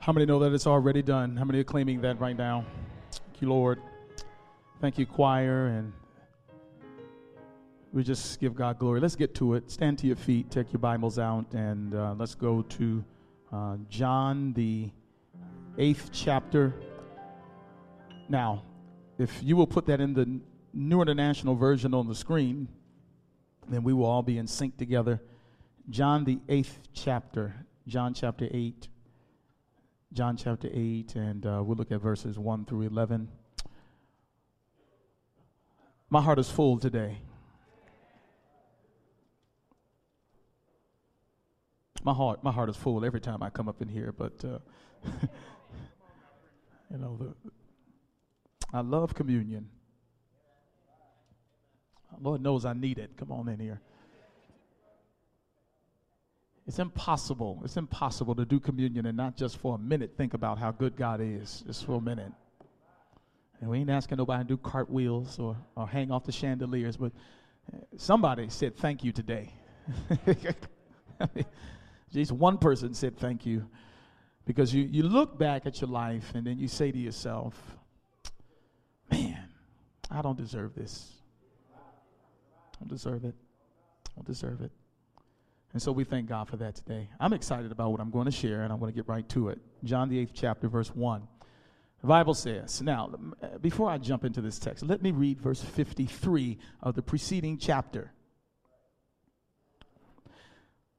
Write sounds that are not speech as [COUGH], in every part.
How many know that it's already done? How many are claiming that right now? Thank you, Lord. Thank you, choir, and we just give God glory. Let's get to it. Stand to your feet, take your Bibles out, and uh, let's go to uh, John, the eighth chapter. Now, if you will put that in the New International Version on the screen, then we will all be in sync together. John, the eighth chapter. John chapter 8. John chapter 8, and uh, we'll look at verses 1 through 11. My heart is full today. My heart, my heart is full every time I come up in here, but uh, [LAUGHS] you know, the, I love communion. Lord knows I need it. Come on in here. It's impossible. It's impossible to do communion and not just for a minute think about how good God is, just for a minute. And we ain't asking nobody to do cartwheels or, or hang off the chandeliers, but uh, somebody said thank you today. [LAUGHS] Least one person said thank you. Because you, you look back at your life and then you say to yourself, man, I don't deserve this. I don't deserve it. I don't deserve it. And so we thank God for that today. I'm excited about what I'm going to share, and I'm going to get right to it. John, the eighth chapter, verse 1. The Bible says, now, uh, before I jump into this text, let me read verse 53 of the preceding chapter.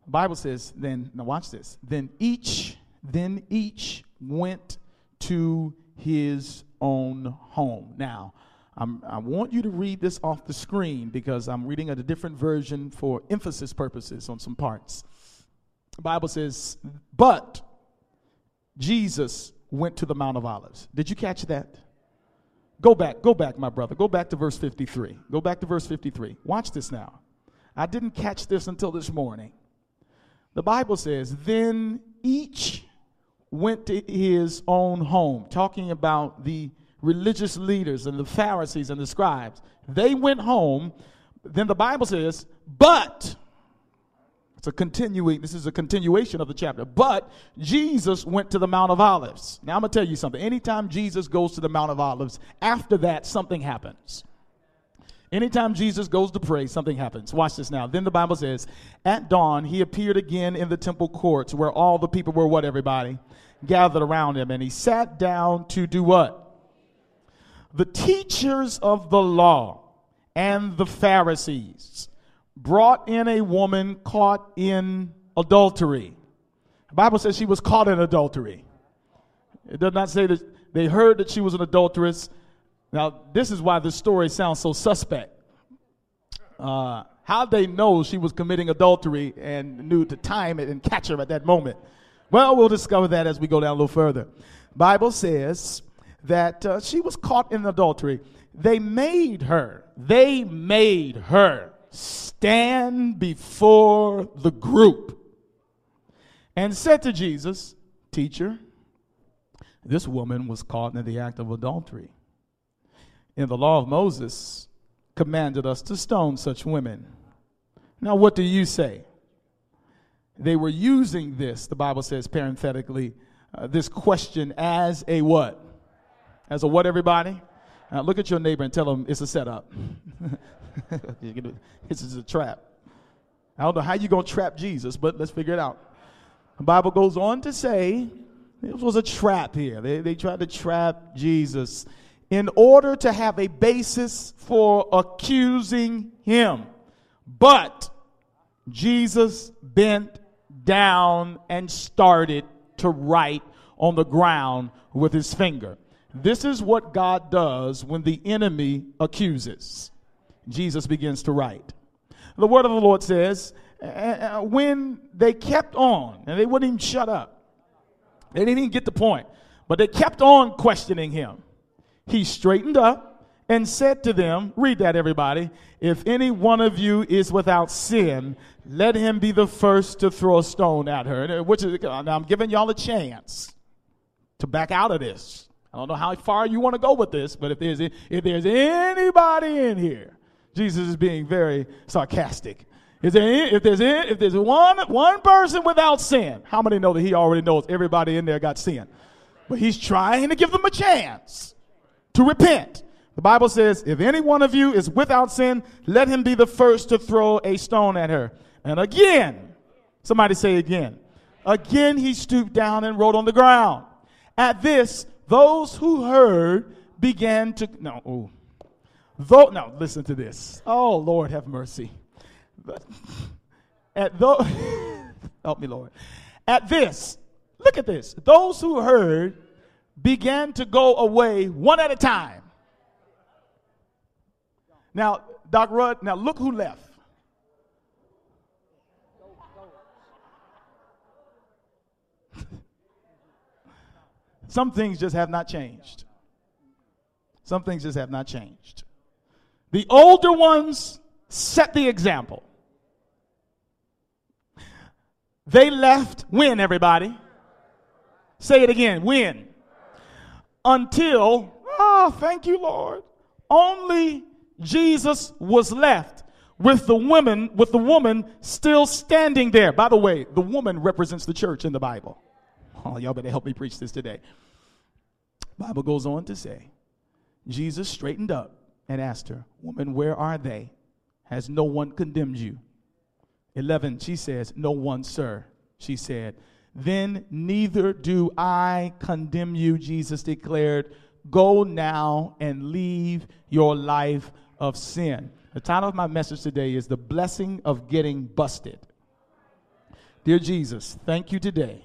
The Bible says, then, now watch this. Then each, then each went to his own home. Now, I'm, i want you to read this off the screen because I'm reading a different version for emphasis purposes on some parts. The Bible says, But Jesus went to the Mount of Olives. Did you catch that? Go back, go back, my brother. Go back to verse 53. Go back to verse 53. Watch this now. I didn't catch this until this morning. The Bible says, Then each went to his own home, talking about the religious leaders and the Pharisees and the scribes. They went home. Then the Bible says, but it's a continuing, this is a continuation of the chapter. But Jesus went to the Mount of Olives. Now I'm gonna tell you something. Anytime Jesus goes to the Mount of Olives, after that, something happens. Anytime Jesus goes to pray, something happens. Watch this now. Then the Bible says, At dawn, he appeared again in the temple courts where all the people were what, everybody? Gathered around him. And he sat down to do what? The teachers of the law and the Pharisees brought in a woman caught in adultery. The Bible says she was caught in adultery. It does not say that they heard that she was an adulteress. Now, this is why this story sounds so suspect. Uh, how they know she was committing adultery and knew to time it and catch her at that moment? Well, we'll discover that as we go down a little further. Bible says that uh, she was caught in adultery. They made her, they made her stand before the group and said to Jesus, Teacher, this woman was caught in the act of adultery. In the law of Moses, commanded us to stone such women. Now, what do you say? They were using this, the Bible says parenthetically, uh, this question as a what? As a what, everybody? Now look at your neighbor and tell them it's a setup. [LAUGHS] this is a trap. I don't know how you're going to trap Jesus, but let's figure it out. The Bible goes on to say it was a trap here. They, they tried to trap Jesus in order to have a basis for accusing him. But Jesus bent down and started to write on the ground with his finger. This is what God does when the enemy accuses. Jesus begins to write. The word of the Lord says, uh, uh, uh, when they kept on, and they wouldn't even shut up, they didn't even get the point, but they kept on questioning him. He straightened up and said to them, Read that, everybody. If any one of you is without sin, let him be the first to throw a stone at her. Which is, I'm giving y'all a chance to back out of this. I don't know how far you want to go with this, but if there's if there's anybody in here, Jesus is being very sarcastic. Is there any, if there's any, if there's one one person without sin, how many know that he already knows everybody in there got sin? But he's trying to give them a chance to repent. The Bible says, if any one of you is without sin, let him be the first to throw a stone at her. And again, somebody say again. Again, he stooped down and wrote on the ground. At this, those who heard began to, no, oh, though, no, listen to this. Oh, Lord, have mercy. At those, [LAUGHS] help me, Lord. At this, look at this. Those who heard began to go away one at a time. Now, Doc Rudd, now look who left. Some things just have not changed. Some things just have not changed. The older ones set the example. They left when, everybody? Say it again. When? Until, oh, thank you, Lord. Only Jesus was left with the woman, with the woman still standing there. By the way, the woman represents the church in the Bible. Oh, [LAUGHS] y'all better help me preach this today. Bible goes on to say, Jesus straightened up and asked her, Woman, where are they? Has no one condemned you? 11, she says, No one, sir. She said, Then neither do I condemn you, Jesus declared. Go now and leave your life of sin. The title of my message today is The Blessing of Getting Busted. Dear Jesus, thank you today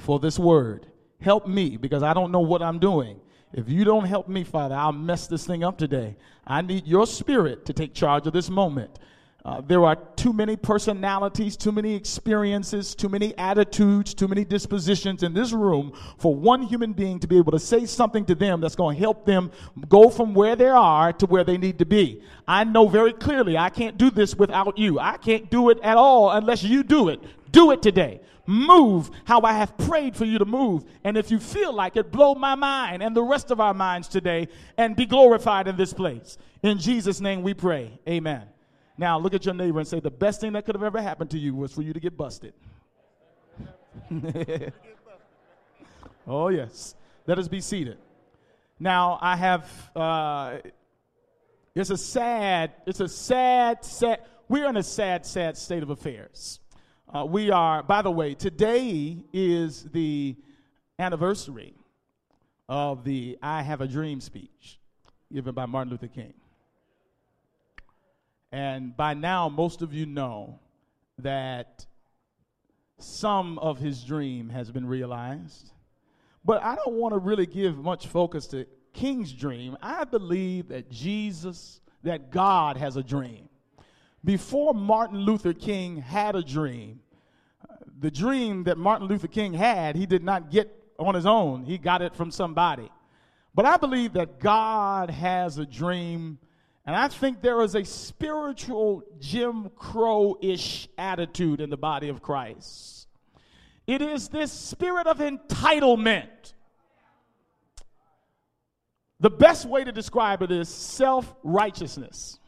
for this word. Help me because I don't know what I'm doing. If you don't help me, Father, I'll mess this thing up today. I need your spirit to take charge of this moment. Uh, there are too many personalities, too many experiences, too many attitudes, too many dispositions in this room for one human being to be able to say something to them that's going to help them go from where they are to where they need to be. I know very clearly I can't do this without you. I can't do it at all unless you do it. Do it today. Move how I have prayed for you to move. And if you feel like it, blow my mind and the rest of our minds today and be glorified in this place. In Jesus' name we pray. Amen. Now look at your neighbor and say, the best thing that could have ever happened to you was for you to get busted. [LAUGHS] oh, yes. Let us be seated. Now, I have, uh, it's a sad, it's a sad, sad, we're in a sad, sad state of affairs. Uh, we are, by the way, today is the anniversary of the I Have a Dream speech given by Martin Luther King. And by now, most of you know that some of his dream has been realized. But I don't want to really give much focus to King's dream. I believe that Jesus, that God has a dream. Before Martin Luther King had a dream, the dream that Martin Luther King had, he did not get on his own, he got it from somebody. But I believe that God has a dream, and I think there is a spiritual Jim Crow ish attitude in the body of Christ. It is this spirit of entitlement. The best way to describe it is self righteousness.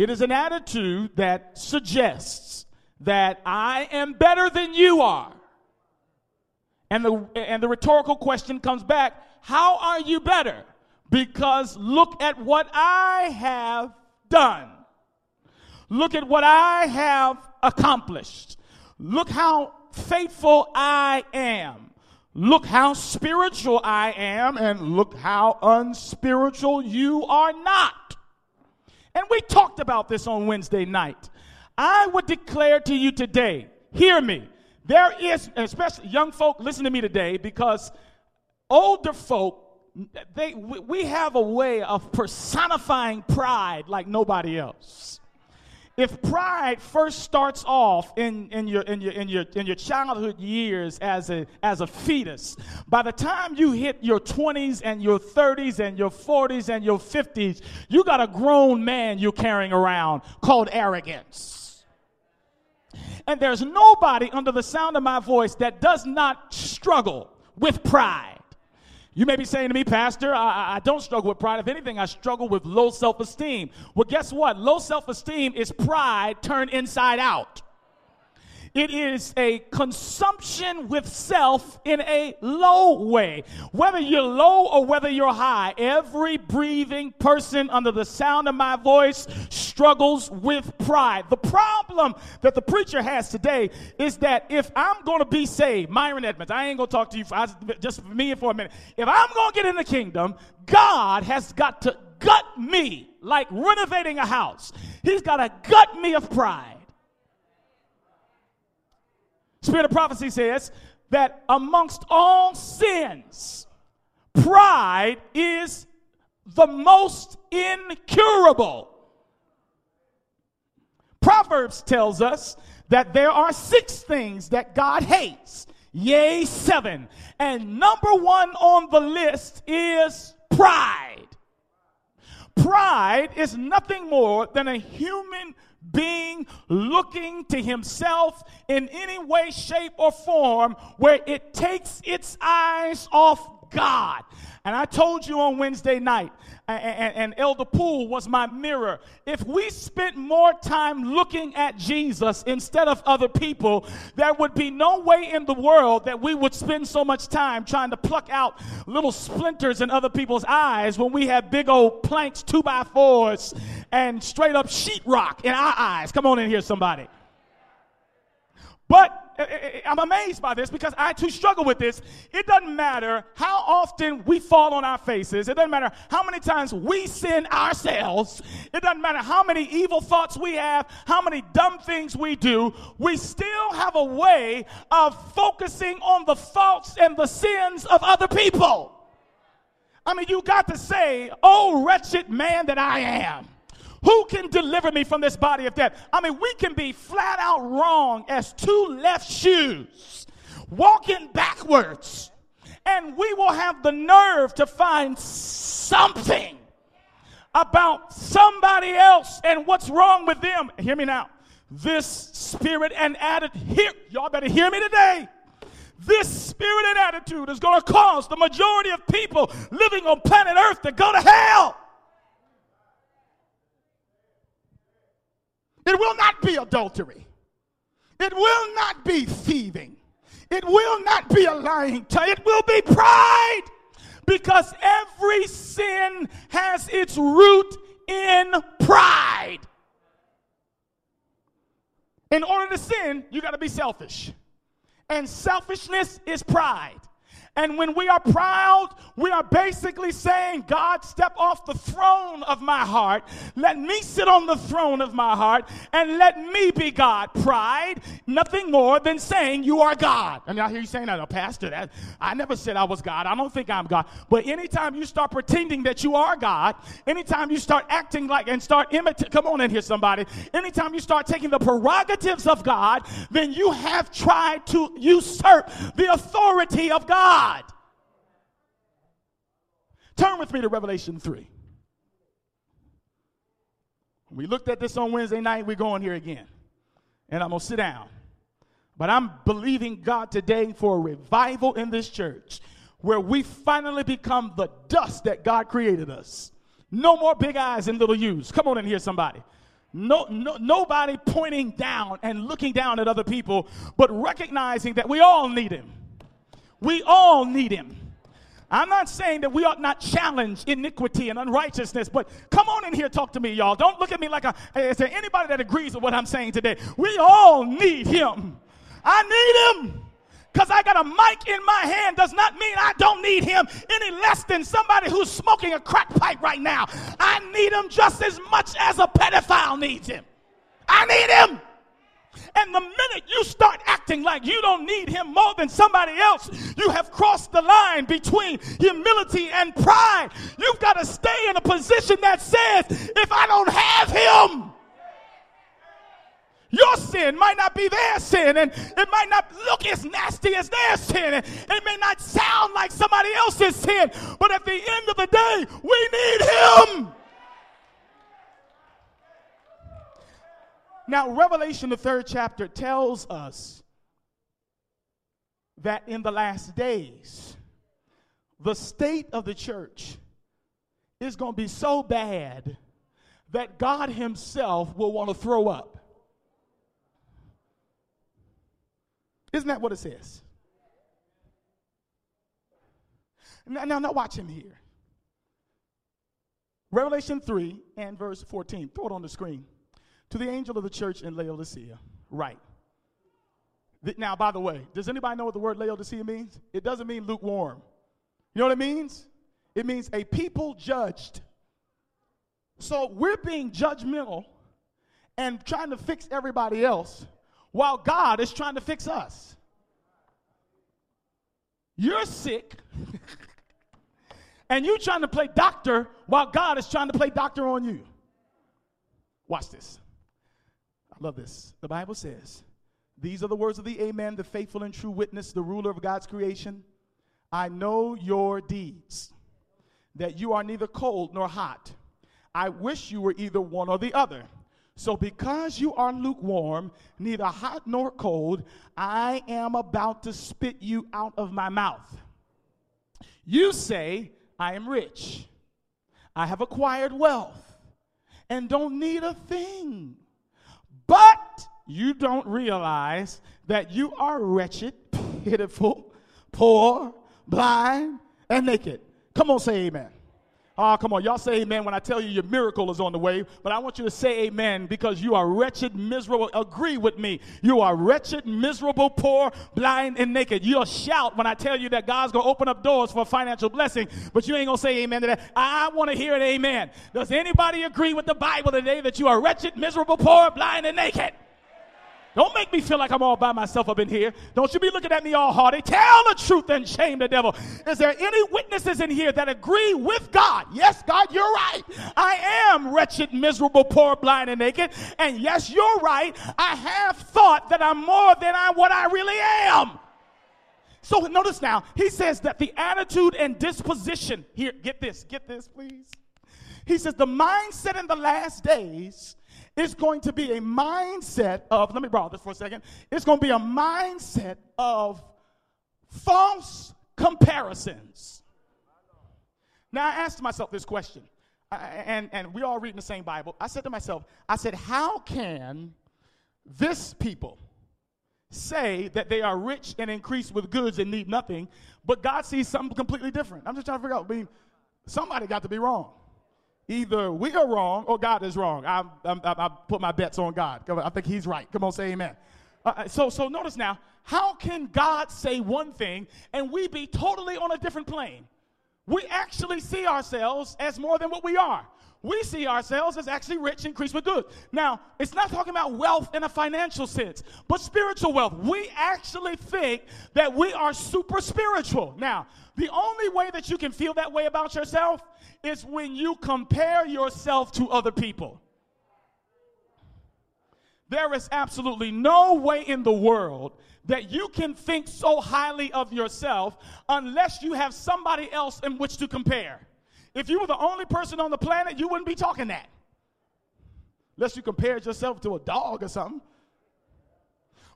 It is an attitude that suggests that I am better than you are. And the, and the rhetorical question comes back How are you better? Because look at what I have done. Look at what I have accomplished. Look how faithful I am. Look how spiritual I am, and look how unspiritual you are not. And we talked about this on Wednesday night. I would declare to you today, hear me. There is, especially young folk, listen to me today because older folk, they, we have a way of personifying pride like nobody else. If pride first starts off in, in, your, in, your, in, your, in your childhood years as a, as a fetus, by the time you hit your 20s and your 30s and your 40s and your 50s, you got a grown man you're carrying around called arrogance. And there's nobody under the sound of my voice that does not struggle with pride. You may be saying to me, Pastor, I, I don't struggle with pride. If anything, I struggle with low self esteem. Well, guess what? Low self esteem is pride turned inside out. It is a consumption with self in a low way. Whether you're low or whether you're high, every breathing person under the sound of my voice struggles with pride. The problem that the preacher has today is that if I'm going to be saved, Myron Edmonds, I ain't going to talk to you for, just for me for a minute. If I'm going to get in the kingdom, God has got to gut me like renovating a house. He's got to gut me of pride. Spirit of prophecy says that amongst all sins, pride is the most incurable. Proverbs tells us that there are six things that God hates, yea, seven. And number one on the list is pride. Pride is nothing more than a human being looking to himself in any way, shape, or form where it takes its eyes off God. And I told you on Wednesday night, and, and, Elder Poole was my mirror. If we spent more time looking at Jesus instead of other people, there would be no way in the world that we would spend so much time trying to pluck out little splinters in other people's eyes when we have big old planks, two by fours, and straight up sheetrock in our eyes. Come on in here, somebody. But I'm amazed by this because I too struggle with this. It doesn't matter how often we fall on our faces. It doesn't matter how many times we sin ourselves. It doesn't matter how many evil thoughts we have, how many dumb things we do. We still have a way of focusing on the faults and the sins of other people. I mean, you got to say, oh, wretched man that I am. Who can deliver me from this body of death? I mean, we can be flat out wrong as two left shoes, walking backwards, and we will have the nerve to find something about somebody else and what's wrong with them. Hear me now. This spirit and attitude, here, y'all better hear me today. This spirit and attitude is going to cause the majority of people living on planet Earth to go to hell. It will not be adultery. It will not be thieving. It will not be a lying tongue. It will be pride. Because every sin has its root in pride. In order to sin, you got to be selfish. And selfishness is pride. And when we are proud, we are basically saying, God, step off the throne of my heart. Let me sit on the throne of my heart and let me be God. Pride, nothing more than saying you are God. I mean, I hear you saying that, a pastor, that I never said I was God. I don't think I'm God. But anytime you start pretending that you are God, anytime you start acting like and start imitating, come on in here, somebody. Anytime you start taking the prerogatives of God, then you have tried to usurp the authority of God. God. Turn with me to Revelation 3. We looked at this on Wednesday night. We're going here again. And I'm going to sit down. But I'm believing God today for a revival in this church where we finally become the dust that God created us. No more big eyes and little U's. Come on in here, somebody. No, no, nobody pointing down and looking down at other people, but recognizing that we all need Him. We all need him. I'm not saying that we ought not challenge iniquity and unrighteousness, but come on in here, talk to me, y'all. Don't look at me like a, is there anybody that agrees with what I'm saying today? We all need him. I need him. Because I got a mic in my hand does not mean I don't need him any less than somebody who's smoking a crack pipe right now. I need him just as much as a pedophile needs him. I need him. And the minute you start acting like you don't need him more than somebody else, you have crossed the line between humility and pride. You've got to stay in a position that says, if I don't have him, your sin might not be their sin, and it might not look as nasty as their sin, and it may not sound like somebody else's sin, but at the end of the day, we need him. Now, Revelation, the third chapter, tells us that in the last days, the state of the church is going to be so bad that God Himself will want to throw up. Isn't that what it says? Now, now, now watch him here. Revelation 3 and verse 14. Throw it on the screen. To the angel of the church in Laodicea, right. Now, by the way, does anybody know what the word Laodicea means? It doesn't mean lukewarm. You know what it means? It means a people judged. So we're being judgmental and trying to fix everybody else while God is trying to fix us. You're sick. [LAUGHS] and you're trying to play doctor while God is trying to play doctor on you. Watch this. Love this. The Bible says, These are the words of the Amen, the faithful and true witness, the ruler of God's creation. I know your deeds, that you are neither cold nor hot. I wish you were either one or the other. So, because you are lukewarm, neither hot nor cold, I am about to spit you out of my mouth. You say, I am rich, I have acquired wealth, and don't need a thing. But you don't realize that you are wretched, pitiful, poor, blind, and naked. Come on, say amen. Oh, come on. Y'all say amen when I tell you your miracle is on the way. But I want you to say amen because you are wretched, miserable. Agree with me. You are wretched, miserable, poor, blind, and naked. You'll shout when I tell you that God's going to open up doors for financial blessing, but you ain't going to say amen to that. I want to hear an amen. Does anybody agree with the Bible today that you are wretched, miserable, poor, blind, and naked? Don't make me feel like I'm all by myself up in here. Don't you be looking at me all haughty. Tell the truth and shame the devil. Is there any witnesses in here that agree with God? Yes, God, you're right. I am wretched, miserable, poor, blind, and naked. And yes, you're right. I have thought that I'm more than I what I really am. So notice now, he says that the attitude and disposition here, get this, get this, please. He says the mindset in the last days it's going to be a mindset of, let me borrow this for a second. It's going to be a mindset of false comparisons. Now, I asked myself this question, and, and we all reading the same Bible. I said to myself, I said, how can this people say that they are rich and increased with goods and need nothing, but God sees something completely different? I'm just trying to figure out, I mean, somebody got to be wrong. Either we are wrong or God is wrong. I, I, I put my bets on God. I think He's right. Come on, say amen. Uh, uh, so, so notice now, how can God say one thing and we be totally on a different plane? We actually see ourselves as more than what we are. We see ourselves as actually rich, and increased with goods. Now, it's not talking about wealth in a financial sense, but spiritual wealth. We actually think that we are super spiritual. Now, the only way that you can feel that way about yourself is when you compare yourself to other people. There is absolutely no way in the world that you can think so highly of yourself unless you have somebody else in which to compare. If you were the only person on the planet, you wouldn't be talking that. Unless you compared yourself to a dog or something.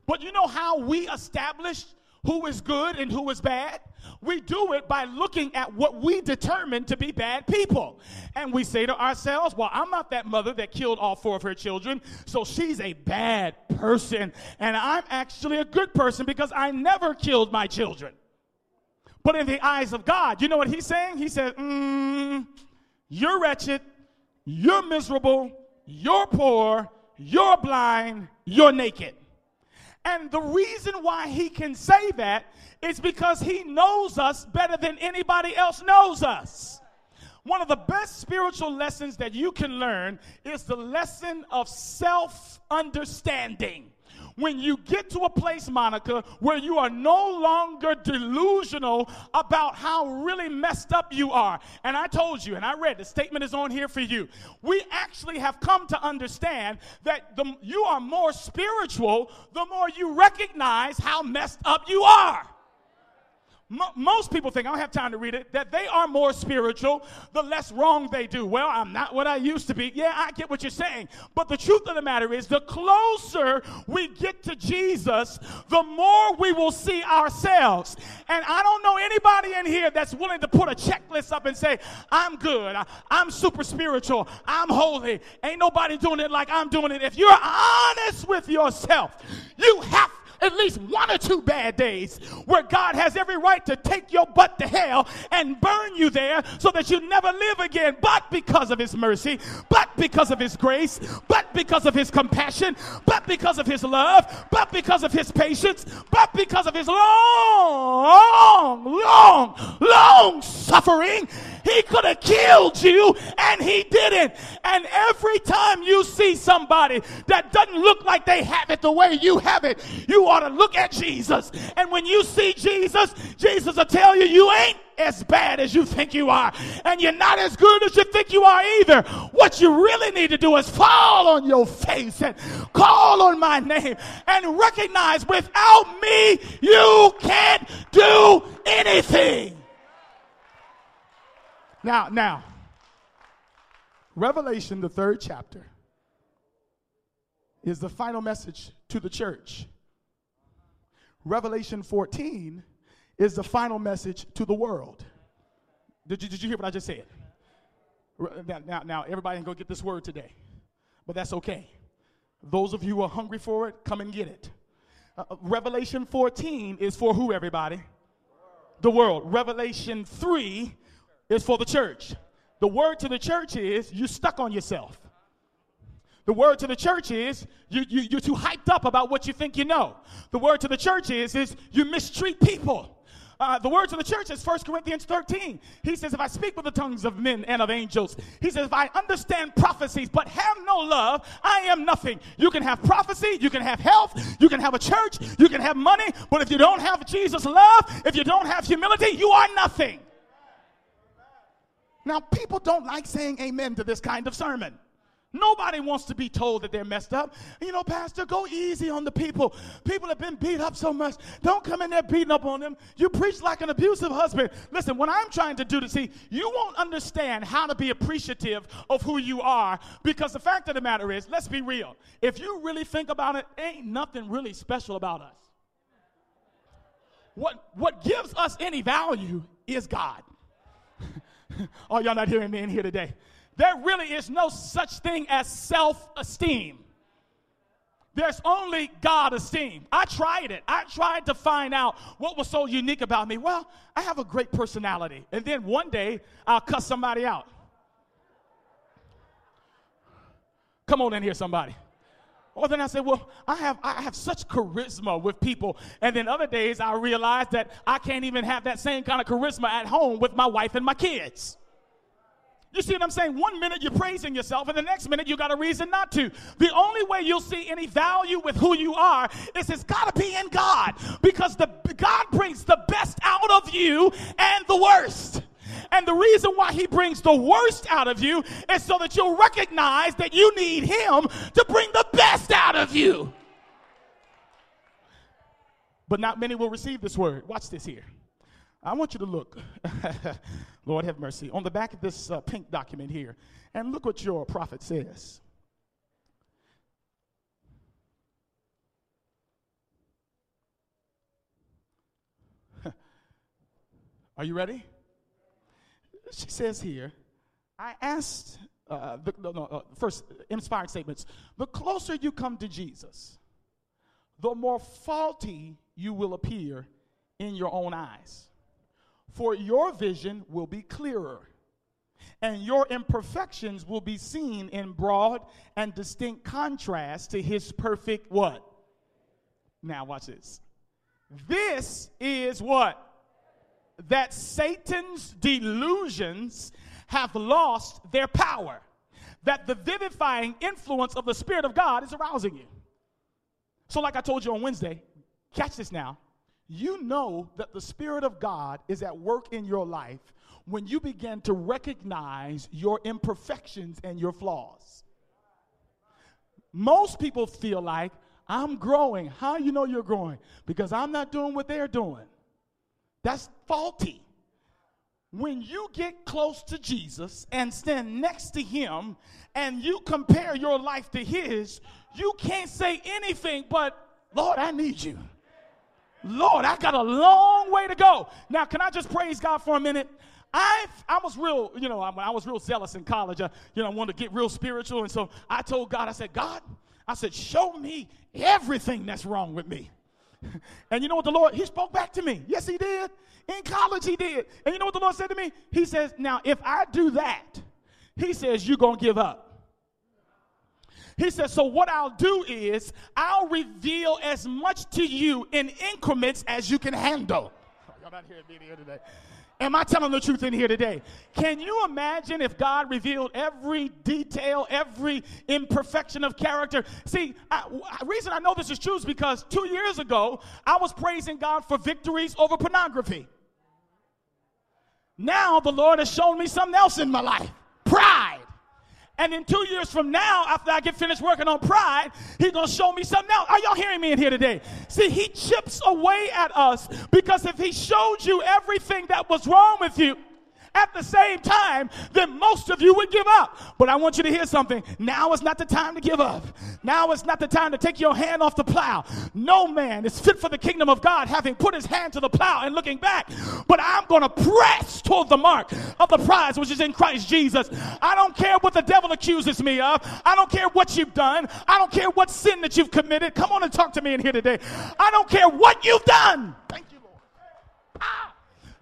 But you know how we establish who is good and who is bad? We do it by looking at what we determine to be bad people. And we say to ourselves, well, I'm not that mother that killed all four of her children, so she's a bad person. And I'm actually a good person because I never killed my children. But in the eyes of God, you know what he's saying? He said, mm, You're wretched, you're miserable, you're poor, you're blind, you're naked. And the reason why he can say that is because he knows us better than anybody else knows us. One of the best spiritual lessons that you can learn is the lesson of self understanding when you get to a place, Monica, where you are no longer delusional about how really messed up you are. And I told you, and I read the statement is on here for you. We actually have come to understand that the, you are more spiritual the more you recognize how messed up you are. Most people think, I don't have time to read it, that they are more spiritual the less wrong they do. Well, I'm not what I used to be. Yeah, I get what you're saying. But the truth of the matter is, the closer we get to Jesus, the more we will see ourselves. And I don't know anybody in here that's willing to put a checklist up and say, I'm good, I'm super spiritual, I'm holy. Ain't nobody doing it like I'm doing it. If you're honest with yourself, you have at least one or two bad days where God has every right to take your butt to hell and burn you there so that you never live again. But because of His mercy, but because of His grace, but because of His compassion, but because of His love, but because of His patience, but because of His long, long, long suffering, He could have killed you and He didn't. And every time you see somebody that doesn't look like they have it the way you have it, you ought to look at Jesus. And when you see Jesus, Jesus will tell you, you ain't as bad as you think you are. And you're not as good as you think you are either. What you really need to do is fall on your face and call on my name and recognize without me, you can't do anything. Now, now, Revelation, the third chapter, is the final message to the church. Revelation 14 is the final message to the world. Did you, did you hear what I just said? Now, now, now everybody can go get this word today, but that's okay. Those of you who are hungry for it, come and get it. Uh, uh Revelation 14 is for who, everybody? The world. Revelation 3 is for the church. The word to the church is you stuck on yourself. The word to the church is you, you, you're too hyped up about what you think you know. The word to the church is, is you mistreat people. Uh, the word to the church is 1 Corinthians 13. He says, If I speak with the tongues of men and of angels, he says, If I understand prophecies but have no love, I am nothing. You can have prophecy, you can have health, you can have a church, you can have money, but if you don't have Jesus' love, if you don't have humility, you are nothing. Now, people don't like saying amen to this kind of sermon. Nobody wants to be told that they're messed up. You know, Pastor, go easy on the people. People have been beat up so much. Don't come in there beating up on them. You preach like an abusive husband. Listen, what I'm trying to do to see, you won't understand how to be appreciative of who you are because the fact of the matter is, let's be real. If you really think about it, ain't nothing really special about us. What, what gives us any value is God. [LAUGHS] oh, y'all not hearing me in here today there really is no such thing as self esteem. There's only God esteem. I tried it. I tried to find out what was so unique about me. Well, I have a great personality. And then one day I'll cuss somebody out. Come on in here, somebody. Or then I said, well, I have, I have such charisma with people. And then other days I realized that I can't even have that same kind of charisma at home with my wife and my kids. You see what I'm saying? One minute you're praising yourself, and the next minute you got a reason not to. The only way you'll see any value with who you are is it's got to be in God, because the God brings the best out of you and the worst. And the reason why he brings the worst out of you is so that you'll recognize that you need him to bring the best out of you. But not many will receive this word. Watch this here. I want you to look, [LAUGHS] Lord have mercy, on the back of this uh, pink document here, and look what your prophet says. [LAUGHS] Are you ready? She says here, I asked, uh, the, no, no, uh, first, inspired statements. The closer you come to Jesus, the more faulty you will appear in your own eyes. For your vision will be clearer, and your imperfections will be seen in broad and distinct contrast to his perfect what? Now, watch this. This is what? That Satan's delusions have lost their power. That the vivifying influence of the Spirit of God is arousing you. So, like I told you on Wednesday, catch this now you know that the Spirit of God is at work in your life when you begin to recognize your imperfections and your flaws. Most people feel like, I'm growing. How you know you're growing? Because I'm not doing what they're doing. That's faulty. When you get close to Jesus and stand next to him and you compare your life to his, you can't say anything but, Lord, I need you. Lord, I got a long way to go. Now, can I just praise God for a minute? I I was real, you know, I, I was real zealous in college. I, you know, I wanted to get real spiritual, and so I told God, I said, God, I said, show me everything that's wrong with me. [LAUGHS] And you know what the Lord, He spoke back to me. Yes, He did. In college, He did. And you know what the Lord said to me? He says, Now, if I do that, He says, you're going to give up. He says, So what I'll do is, I'll reveal as much to you in increments as you can handle. [LAUGHS] Y'all not hearing me. Am I telling the truth in here today? Can you imagine if God revealed every detail, every imperfection of character? See, the reason I know this is true is because two years ago, I was praising God for victories over pornography. Now the Lord has shown me something else in my life pride. And in two years from now, after I get finished working on pride, he's to show me something else. Are y'all hearing me in here today? See, he chips away at us because if he showed you everything that was wrong with you, at the same time, then most of you would give up. But I want you to hear something. Now is not the time to give up. Now is not the time to take your hand off the plow. No man is fit for the kingdom of God having put his hand to the plow and looking back. But I'm going to press toward the mark of the prize which is in Christ Jesus. I don't care what the devil accuses me of. I don't care what you've done. I don't care what sin that you've committed. Come on and talk to me in here today. I don't care what you've done. Thank you, Lord. Ah.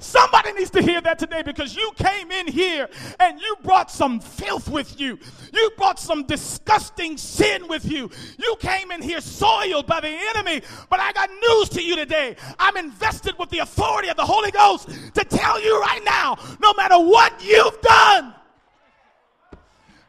Somebody needs to hear that today because you came in here and you brought some filth with you. You brought some disgusting sin with you. You came in here soiled by the enemy. But I got news to you today. I'm invested with the authority of the Holy Ghost to tell you right now no matter what you've done,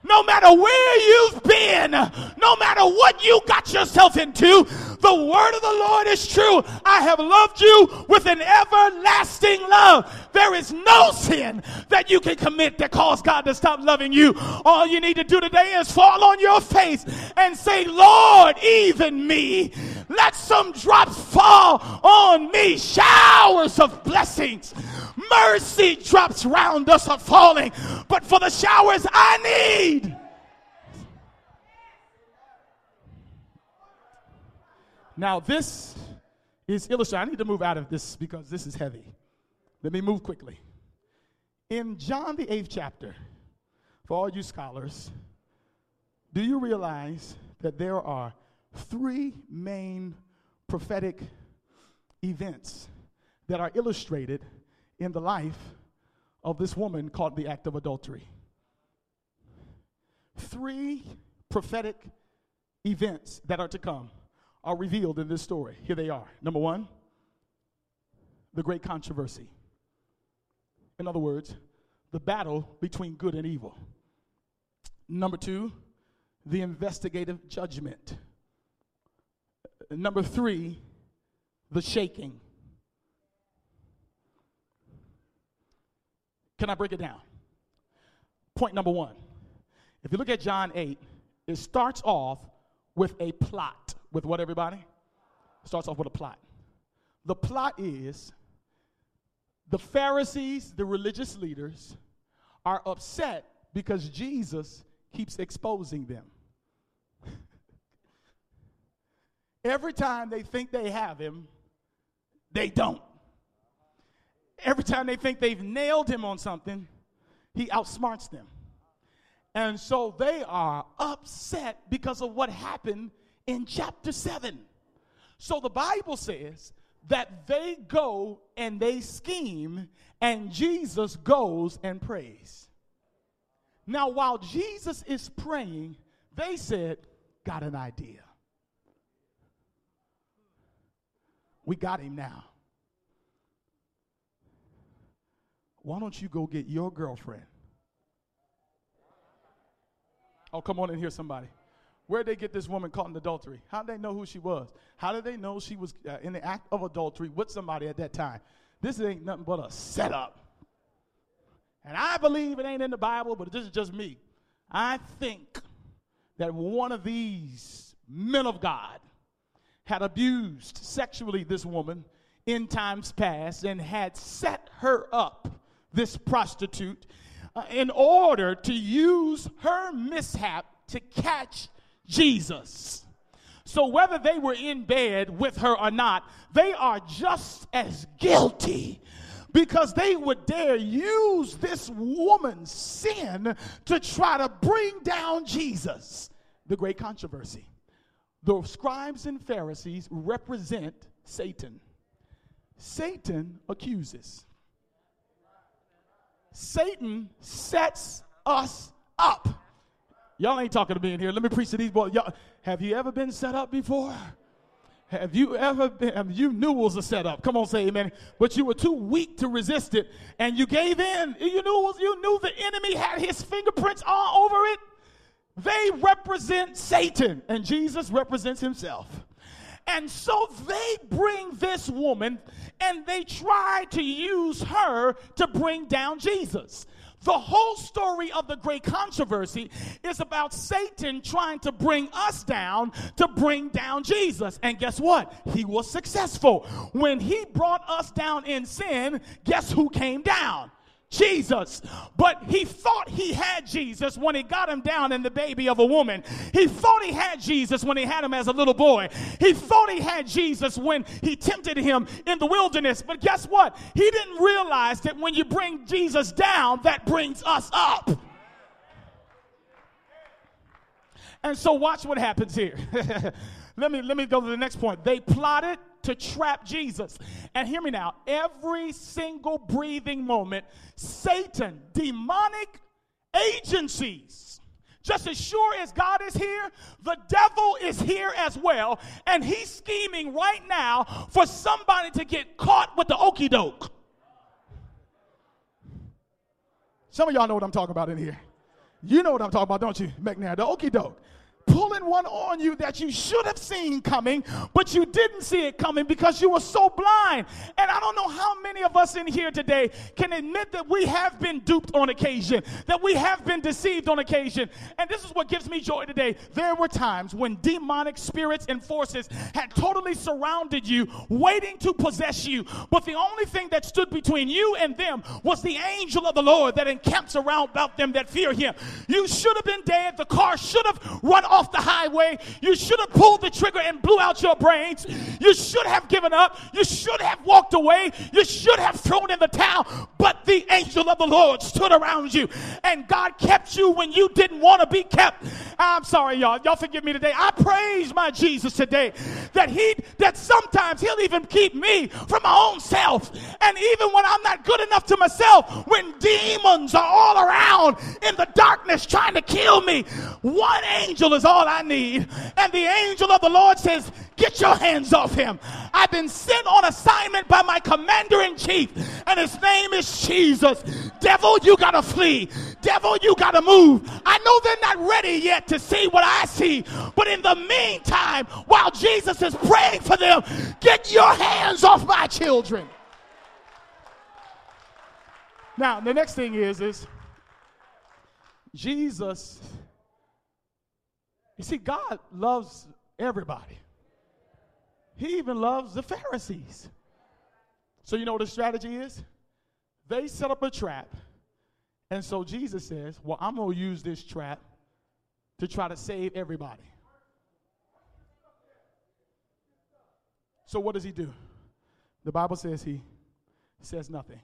no matter where you've been, no matter what you got yourself into, the word of the Lord is true. I have loved you with an everlasting love. There is no sin that you can commit that cause God to stop loving you. All you need to do today is fall on your face and say, Lord, even me. Let some drops fall on me. Showers of blessings. Mercy drops round us are falling. But for the showers I need, Now, this is illustrated. I need to move out of this because this is heavy. Let me move quickly. In John, the eighth chapter, for all you scholars, do you realize that there are three main prophetic events that are illustrated in the life of this woman called the act of adultery? Three prophetic events that are to come are revealed in this story. Here they are. Number one, the great controversy. In other words, the battle between good and evil. Number two, the investigative judgment. Number three, the shaking. Can I break it down? Point number one. If you look at John 8, it starts off with a plot with what, everybody? Starts off with a plot. The plot is the Pharisees, the religious leaders, are upset because Jesus keeps exposing them. [LAUGHS] Every time they think they have him, they don't. Every time they think they've nailed him on something, he outsmarts them. And so they are upset because of what happened in chapter 7. So the Bible says that they go and they scheme, and Jesus goes and prays. Now, while Jesus is praying, they said, Got an idea. We got him now. Why don't you go get your girlfriend? Oh, come on in here, somebody. Where'd they get this woman caught in adultery? How did they know who she was? How did they know she was uh, in the act of adultery with somebody at that time? This ain't nothing but a setup. And I believe it ain't in the Bible, but this is just me. I think that one of these men of God had abused sexually this woman in times past and had set her up, this prostitute, uh, in order to use her mishap to catch Jesus. So, whether they were in bed with her or not, they are just as guilty because they would dare use this woman's sin to try to bring down Jesus. The great controversy. The scribes and Pharisees represent Satan. Satan accuses. Satan sets us up. Y'all ain't talking to me in here. Let me preach to these boys. Y'all, have you ever been set up before? Have you ever been, have you knew it was a setup? Come on, say amen. But you were too weak to resist it and you gave in. You knew, was, you knew the enemy had his fingerprints all over it. They represent Satan and Jesus represents himself. And so they bring this woman and they try to use her to bring down Jesus. The whole story of the great controversy is about Satan trying to bring us down to bring down Jesus. And guess what? He was successful. When he brought us down in sin, guess who came down? Jesus. But he thought he had Jesus when he got him down in the baby of a woman. He thought he had Jesus when he had him as a little boy. He thought he had Jesus when he tempted him in the wilderness. But guess what? He didn't realize that when you bring Jesus down, that brings us up. And so watch what happens here. [LAUGHS] let me let me go to the next point. They plotted to trap Jesus. And hear me now every single breathing moment, Satan, demonic agencies, just as sure as God is here, the devil is here as well. And he's scheming right now for somebody to get caught with the okey doke. Some of y'all know what I'm talking about in here. You know what I'm talking about, don't you, McNair? The okey doke pulling one on you that you should have seen coming, but you didn't see it coming because you were so blind. And I don't know how many of us in here today can admit that we have been duped on occasion, that we have been deceived on occasion. And this is what gives me joy today. There were times when demonic spirits and forces had totally surrounded you, waiting to possess you. But the only thing that stood between you and them was the angel of the Lord that encamps around about them that fear him. You should have been dead. The car should have run off the highway. You should have pulled the trigger and blew out your brains. You should have given up. You should have walked away. You should have thrown in the towel. But the angel of the Lord stood around you and God kept you when you didn't want to be kept. I'm sorry, y'all. Y'all forgive me today. I praise my Jesus today that he that sometimes he'll even keep me from my own self. And even when I'm not good enough to myself, when demons are all around in the darkness trying to kill me, one angel is is all I need. And the angel of the Lord says, Get your hands off him. I've been sent on assignment by my commander in chief, and his name is Jesus. Devil, you gotta flee. Devil, you gotta move. I know they're not ready yet to see what I see, but in the meantime, while Jesus is praying for them, get your hands off my children. Now, the next thing is, is Jesus you see, God loves everybody. He even loves the Pharisees. So, you know what the strategy is? They set up a trap. And so Jesus says, Well, I'm going to use this trap to try to save everybody. So, what does he do? The Bible says he says nothing.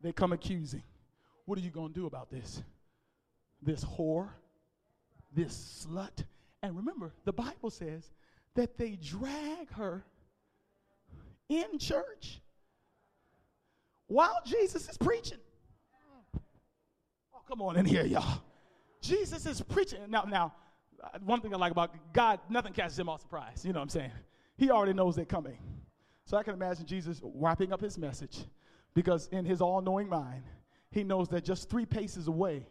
They come accusing. What are you going to do about this? This whore this slut. And remember, the Bible says that they drag her in church while Jesus is preaching. Oh, come on in here, y'all. Jesus is preaching. Now, now, uh, one thing I like about God, nothing catches him off surprise. You know what I'm saying? He already knows they're coming. So I can imagine Jesus wrapping up his message because in his all knowing mind, he knows that just three paces away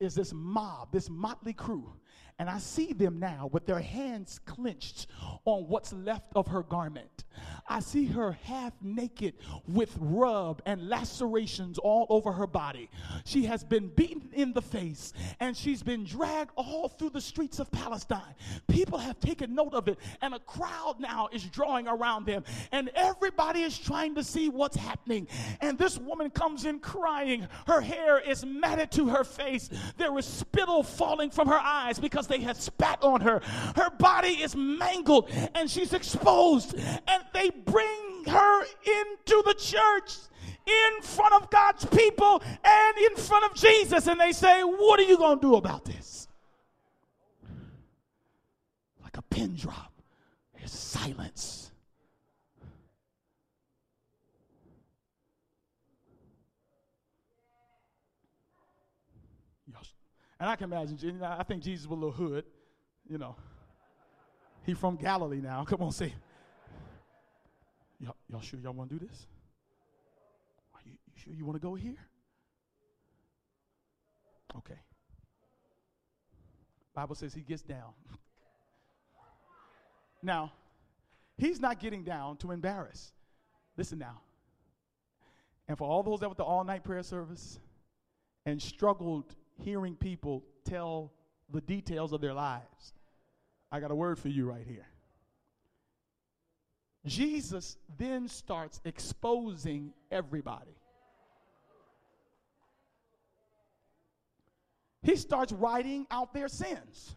is this mob, this motley crew. And I see them now with their hands clenched on what's left of her garment. I see her half naked with rub and lacerations all over her body. She has been beaten in the face and she's been dragged all through the streets of Palestine. People have taken note of it, and a crowd now is drawing around them, and everybody is trying to see what's happening. And this woman comes in crying. Her hair is matted to her face. There is spittle falling from her eyes because they had spat on her. Her body is mangled and she's exposed. And they bring her into the church in front of God's people and in front of Jesus. And they say, What are you going to do about this? Like a pin drop, there's silence. And I can imagine, I think Jesus was a little hood, you know. He from Galilee now. Come on, say. Y'all, y'all sure y'all want to do this? Are you, you sure you want to go here? Okay. Bible says he gets down. now, he's not getting down to embarrass. Listen now. And for all those that were the all-night prayer service and struggled hearing people tell the details of their lives. I got a word for you right here. Jesus then starts exposing everybody. He starts writing out their sins.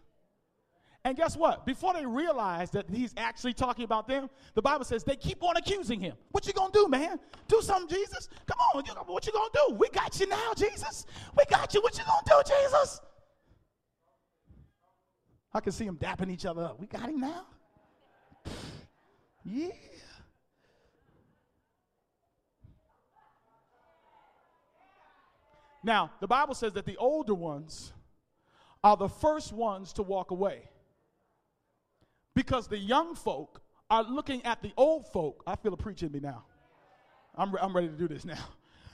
And guess what? Before they realize that he's actually talking about them, the Bible says they keep on accusing him. What you gonna do, man? Do something, Jesus. Come on, what you gonna do? We got you now, Jesus. We got you. What you gonna do, Jesus? I can see them dapping each other up. We got him now. yeah. Now, the Bible says that the older ones are the first ones to walk away because the young folk are looking at the old folk. I feel a preach in me now. I'm, re- I'm ready to do this now.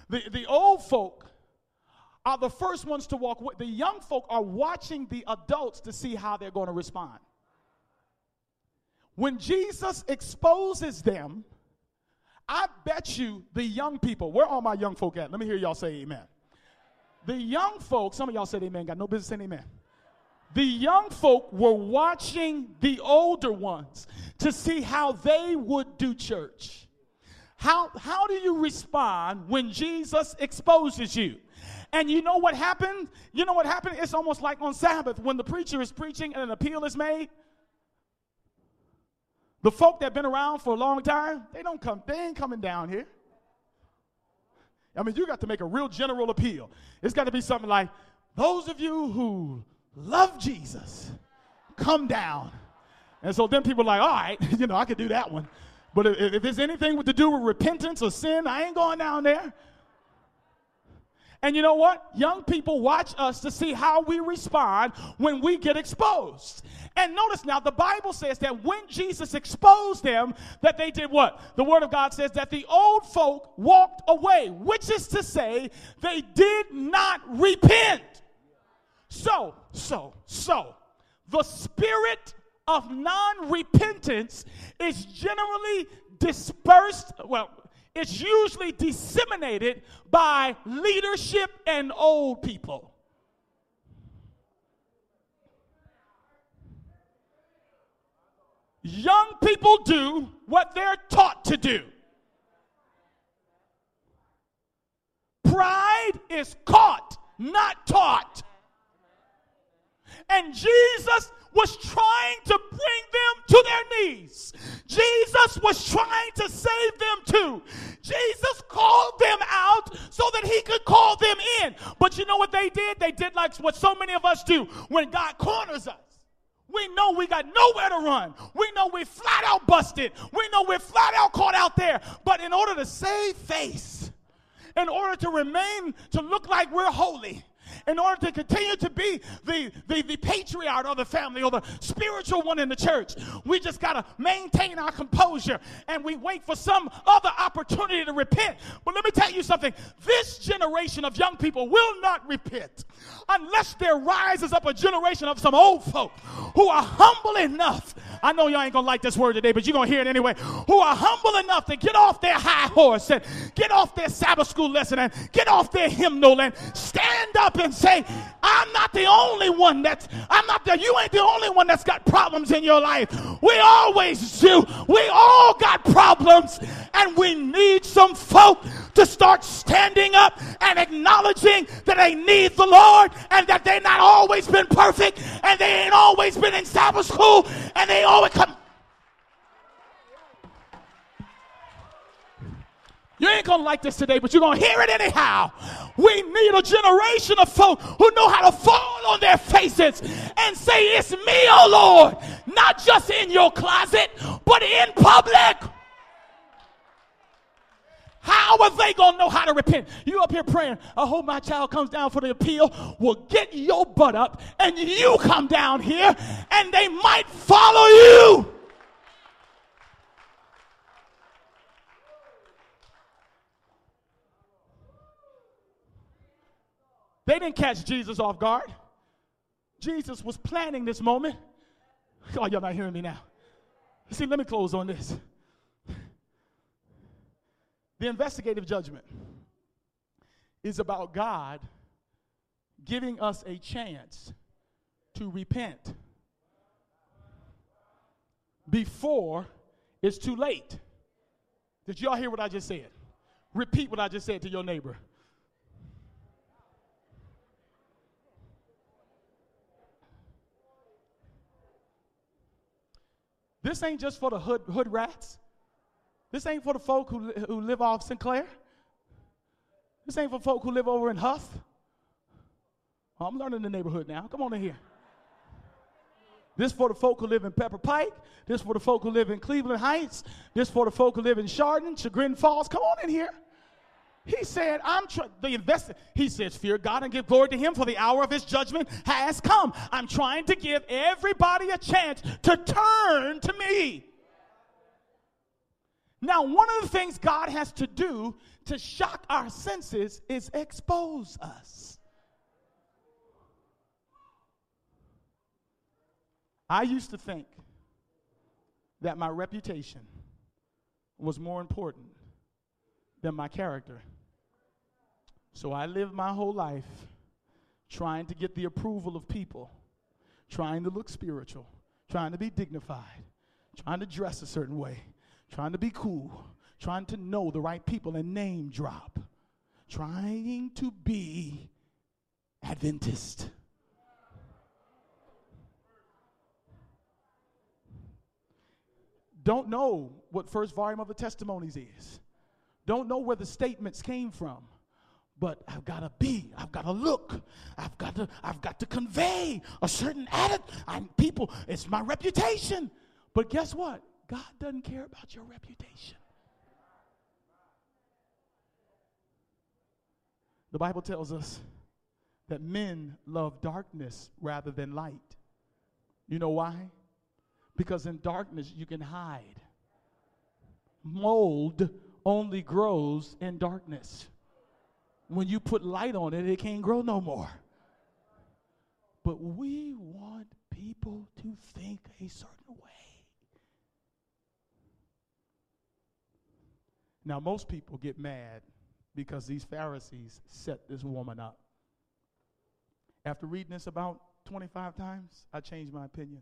The, the old folk are the first ones to walk away. The young folk are watching the adults to see how they're going to respond. When Jesus exposes them, I bet you the young people, where are my young folk at? Let me hear y'all say amen. The young folk, some of y'all said amen, got no business saying amen the young folk were watching the older ones to see how they would do church. How, how do you respond when Jesus exposes you? And you know what happened? You know what happened? It's almost like on Sabbath when the preacher is preaching and an appeal is made. The folk that have been around for a long time, they don't come, they ain't coming down here. I mean, you got to make a real general appeal. It's got to be something like, those of you who love Jesus, come down. And so then people are like, all right, [LAUGHS] you know, I could do that one. But if, if it's anything to do with repentance or sin, I ain't going down there. And you know what? Young people watch us to see how we respond when we get exposed. And notice now, the Bible says that when Jesus exposed them, that they did what? The Word of God says that the old folk walked away, which is to say, they did not repent. So, so, so, the spirit of non repentance is generally dispersed, well, it's usually disseminated by leadership and old people. Young people do what they're taught to do. Pride is caught, not taught. And Jesus was trying to bring them to their knees. Jesus was trying to save them too. Jesus called them out so that he could call them in. But you know what they did? They did like what so many of us do when God corners us. We know we got nowhere to run. We know we're flat out busted. We know we're flat out caught out there. But in order to save face, in order to remain, to look like we're holy, in order to continue to be the, the, the patriarch of the family or the spiritual one in the church. We just got to maintain our composure and we wait for some other opportunity to repent. But let me tell you something this generation of young people will not repent unless there rises up a generation of some old folk who are humble enough. I know y'all ain't gonna like this word today, but you're gonna hear it anyway. Who are humble enough to get off their high horse and get off their Sabbath school lesson and get off their hymnal and stand up and say, I'm not the only one that's, I'm not the, you ain't the only one that's got problems in your life. We always do. We all got problems and we need some folk to start standing up and acknowledging that they need the Lord and that they not always been perfect and they ain't always been in Sabbath school and they always come. You ain't gonna like this today, but you're gonna hear it anyhow. We need a generation of folk who know how to fall on their faces and say, It's me, oh Lord, not just in your closet, but in public. How are they to know how to repent? You up here praying, I hope my child comes down for the appeal. Well, get your butt up and you come down here and they might follow you. They didn't catch Jesus off guard. Jesus was planning this moment. Oh, y'all not hearing me now. See, let me close on this. The investigative judgment is about God giving us a chance to repent before it's too late. Did y'all hear what I just said? Repeat what I just said to your neighbor. This ain't just for the hood, hood rats. This ain't for the folk who, who live off Sinclair. This ain't for folk who live over in Hough. Oh, I'm learning the neighborhood now. Come on in here. This for the folk who live in Pepper Pike. This for the folk who live in Cleveland Heights. This for the folk who live in Chardon, Chagrin Falls. Come on in here. He said, I'm the investor, he says, fear God and give glory to him for the hour of his judgment has come. I'm trying to give everybody a chance to turn to me. Now, one of the things God has to do to shock our senses is expose us. I used to think that my reputation was more important than my character. So I lived my whole life trying to get the approval of people, trying to look spiritual, trying to be dignified, trying to dress a certain way, trying to be cool, trying to know the right people and name drop, trying to be Adventist. Don't know what first volume of the testimonies is. Don't know where the statements came from. But I've got to be, I've got to look, I've got to, I've got to convey a certain attitude. I'm people, it's my reputation. But guess what? God doesn't care about your reputation. The Bible tells us that men love darkness rather than light. You know why? Because in darkness you can hide. Mold only grows in darkness. When you put light on it, it can't grow no more. But we want people to think a certain way. Now, most people get mad because these Pharisees set this woman up. After reading this about 25 times, I changed my opinion.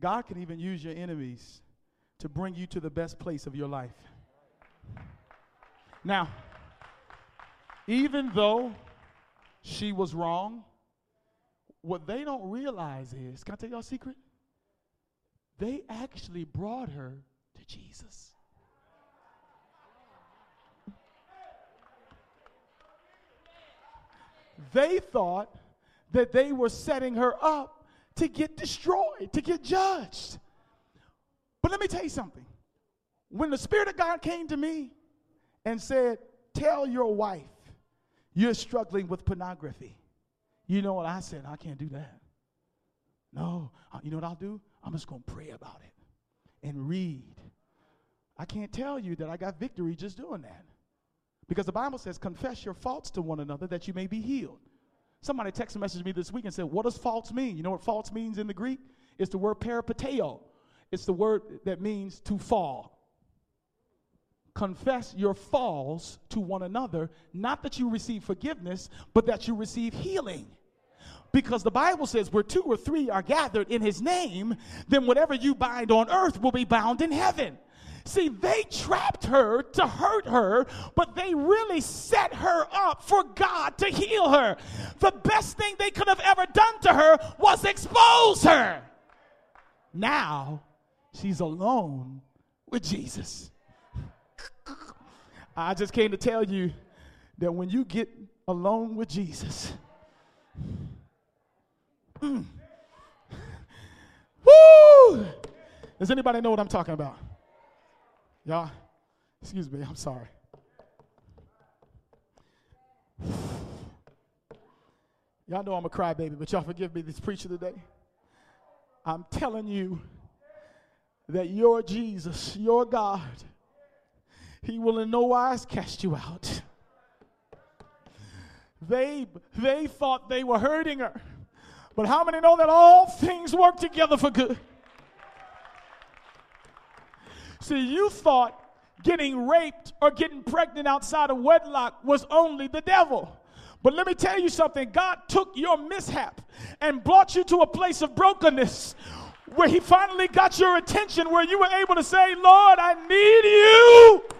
God can even use your enemies to bring you to the best place of your life. Now, even though she was wrong, what they don't realize is can I tell y'all a secret? They actually brought her to Jesus. They thought that they were setting her up to get destroyed, to get judged. But let me tell you something. When the Spirit of God came to me and said, Tell your wife, You're struggling with pornography. You know what I said? I can't do that. No, you know what I'll do? I'm just going to pray about it and read. I can't tell you that I got victory just doing that. Because the Bible says, confess your faults to one another that you may be healed. Somebody texted messaged me this week and said, What does faults mean? You know what faults means in the Greek? It's the word peripateo. It's the word that means to fall. Confess your falls to one another, not that you receive forgiveness, but that you receive healing. Because the Bible says, where two or three are gathered in his name, then whatever you bind on earth will be bound in heaven. See, they trapped her to hurt her, but they really set her up for God to heal her. The best thing they could have ever done to her was expose her. Now she's alone with Jesus. I just came to tell you that when you get alone with Jesus, mm, woo! Does anybody know what I'm talking about? Y'all, excuse me, I'm sorry. Y'all know I'm a crybaby, but y'all forgive me this preacher today. I'm telling you that your Jesus, your God, He will in no wise cast you out. They, they thought they were hurting her. But how many know that all things work together for good? See, you thought getting raped or getting pregnant outside of wedlock was only the devil. But let me tell you something God took your mishap and brought you to a place of brokenness where He finally got your attention, where you were able to say, Lord, I need you.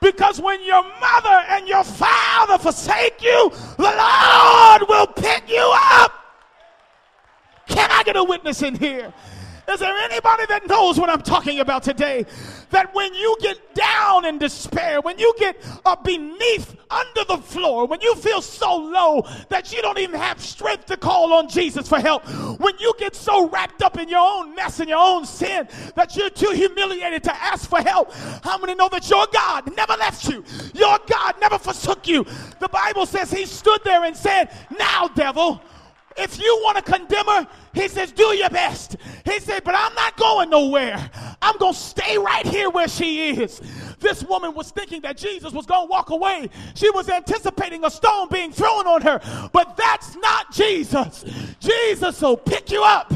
Because when your mother and your father forsake you, the Lord will pick you up. Can I get a witness in here? Is there anybody that knows what I'm talking about today? That when you get down in despair, when you get beneath under the floor, when you feel so low that you don't even have strength to call on Jesus for help, when you get so wrapped up in your own mess and your own sin that you're too humiliated to ask for help, how many know that your God never left you? Your God never forsook you. The Bible says he stood there and said, Now, devil, if you want to condemn her, he says, do your best. He said, but I'm not going nowhere. I'm going to stay right here where she is. This woman was thinking that Jesus was going to walk away. She was anticipating a stone being thrown on her, but that's not Jesus. Jesus will pick you up.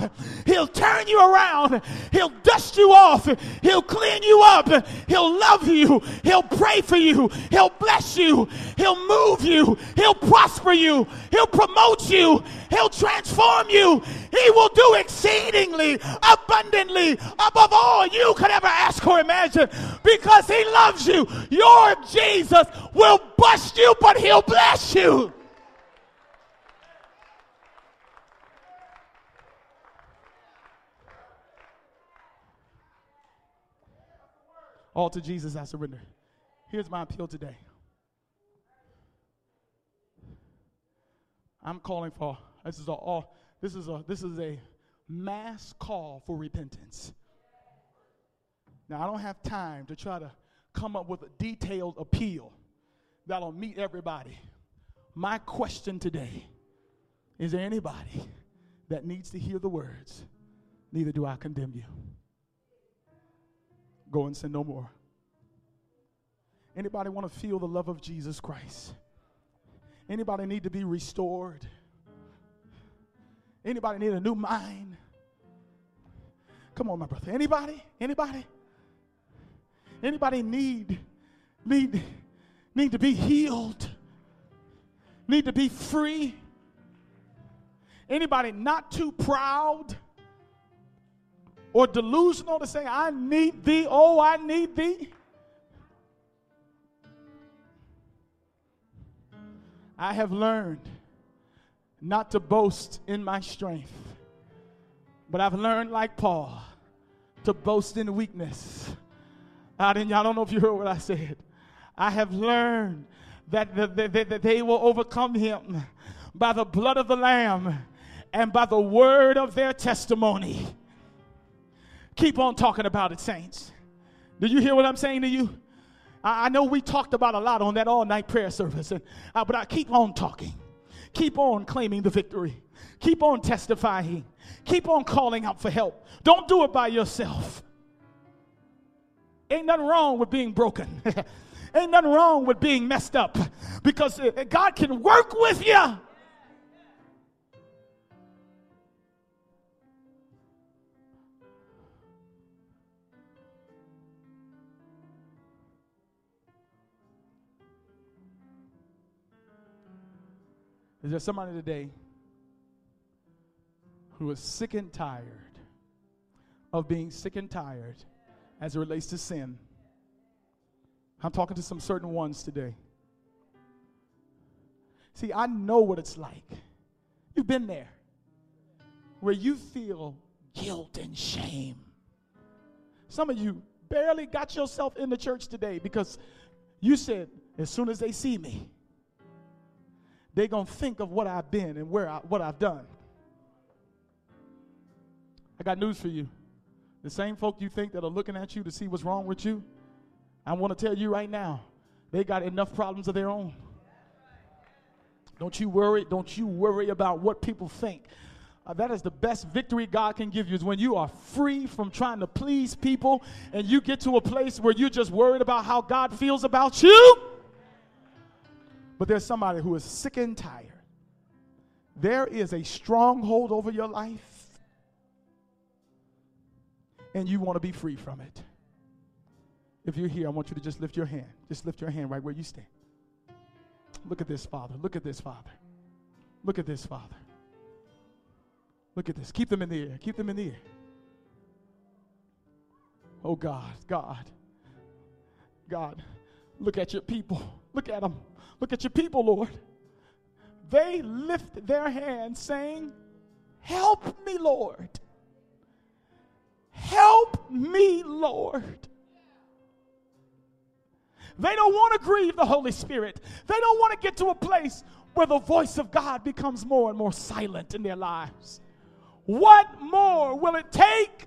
He'll turn you around. He'll dust you off. He'll clean you up. He'll love you. He'll pray for you. He'll bless you. He'll move you. He'll prosper you. He'll promote you. He'll transform you. He will do exceedingly abundantly above all you could ever ask or imagine because He loves you. Your Jesus will bust you, but He'll bless you. All to Jesus I surrender. Here's my appeal today. I'm calling for this is all this is a this is a mass call for repentance. Now I don't have time to try to come up with a detailed appeal that'll meet everybody. My question today is there anybody that needs to hear the words, neither do I condemn you? Go and sin no more. Anybody want to feel the love of Jesus Christ? Anybody need to be restored? Anybody need a new mind? Come on, my brother. Anybody? Anybody? Anybody need need need to be healed? Need to be free? Anybody not too proud or delusional to say, I need thee, oh, I need thee? I have learned not to boast in my strength, but I've learned, like Paul, to boast in weakness. I, didn't, I don't know if you heard what I said. I have learned that, that, that, that they will overcome him by the blood of the Lamb and by the word of their testimony. Keep on talking about it, saints. Do you hear what I'm saying to you? I, I know we talked about a lot on that all night prayer service, and, uh, but I keep on talking. Keep on claiming the victory. Keep on testifying. Keep on calling out for help. Don't do it by yourself. Ain't nothing wrong with being broken. [LAUGHS] Ain't nothing wrong with being messed up because uh, God can work with you. Is there somebody today who is sick and tired of being sick and tired as it relates to sin? I'm talking to some certain ones today. See, I know what it's like. You've been there where you feel guilt and shame. Some of you barely got yourself in the church today because you said, as soon as they see me, they're going to think of what I've been and where I, what I've done. I got news for you. The same folk you think that are looking at you to see what's wrong with you, I want to tell you right now, they got enough problems of their own. Don't you worry. Don't you worry about what people think. Uh, that is the best victory God can give you is when you are free from trying to please people and you get to a place where you're just worried about how God feels about you. But there's somebody who is sick and tired. There is a stronghold over your life, and you want to be free from it. If you're here, I want you to just lift your hand. Just lift your hand right where you stand. Look at this, Father. Look at this, Father. Look at this, Father. Look at this. Keep them in the air. Keep them in the air. Oh, God, God, God, look at your people. Look at them. Look at your people, Lord. They lift their hands saying, Help me, Lord. Help me, Lord. They don't want to grieve the Holy Spirit. They don't want to get to a place where the voice of God becomes more and more silent in their lives. What more will it take?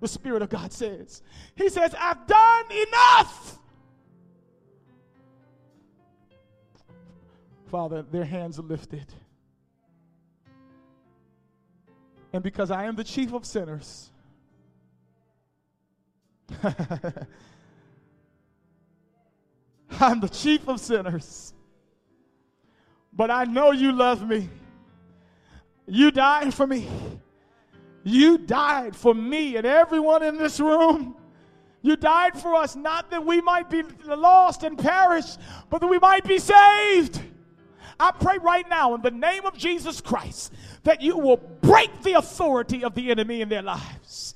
The Spirit of God says. He says, I've done enough. Father, their hands are lifted. And because I am the chief of sinners, [LAUGHS] I'm the chief of sinners. But I know you love me. You died for me. You died for me and everyone in this room. You died for us, not that we might be lost and perish, but that we might be saved. I pray right now in the name of Jesus Christ that you will break the authority of the enemy in their lives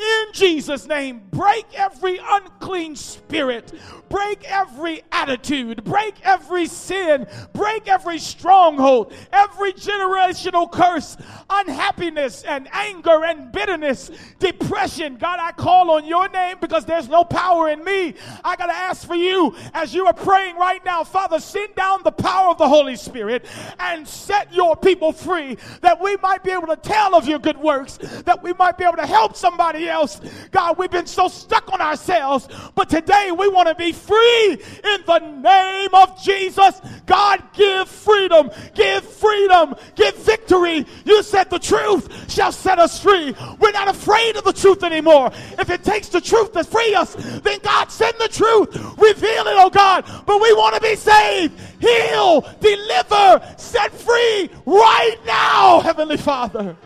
in Jesus' name, break every unclean spirit, break every attitude, break every sin, break every stronghold, every generational curse, unhappiness and anger and bitterness, depression. God, I call on your name because there's no power in me. I got to ask for you as you are praying right now, Father, send down the power of the Holy Spirit and set your people free that we might be able to tell of your good works, that we might be able to help somebody else. God, we've been so stuck on ourselves, but today we want to be free in the name of Jesus. God, give freedom, give freedom, give victory. You said the truth shall set us free. We're not afraid of the truth anymore. If it takes the truth to free us, then God send the truth. Reveal it, oh God. But we want to be saved, heal, deliver, set free right now, Heavenly Father.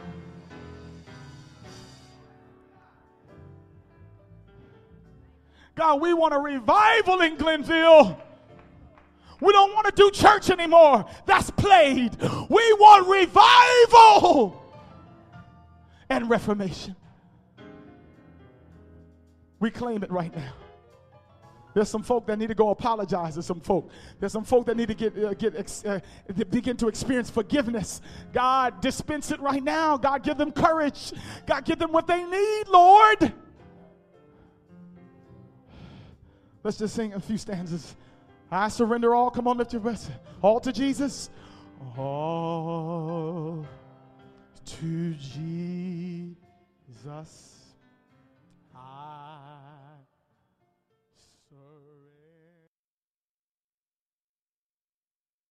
God, we want a revival in Glenville. We don't want to do church anymore. That's played. We want revival and reformation. We claim it right now. There's some folk that need to go apologize to some folk. There's some folk that need to get, uh, get uh, begin to experience forgiveness. God, dispense it right now. God, give them courage. God, give them what they need, Lord. Let's just sing a few stanzas. I surrender all. Come on, lift your voice. All to Jesus. All to Jesus.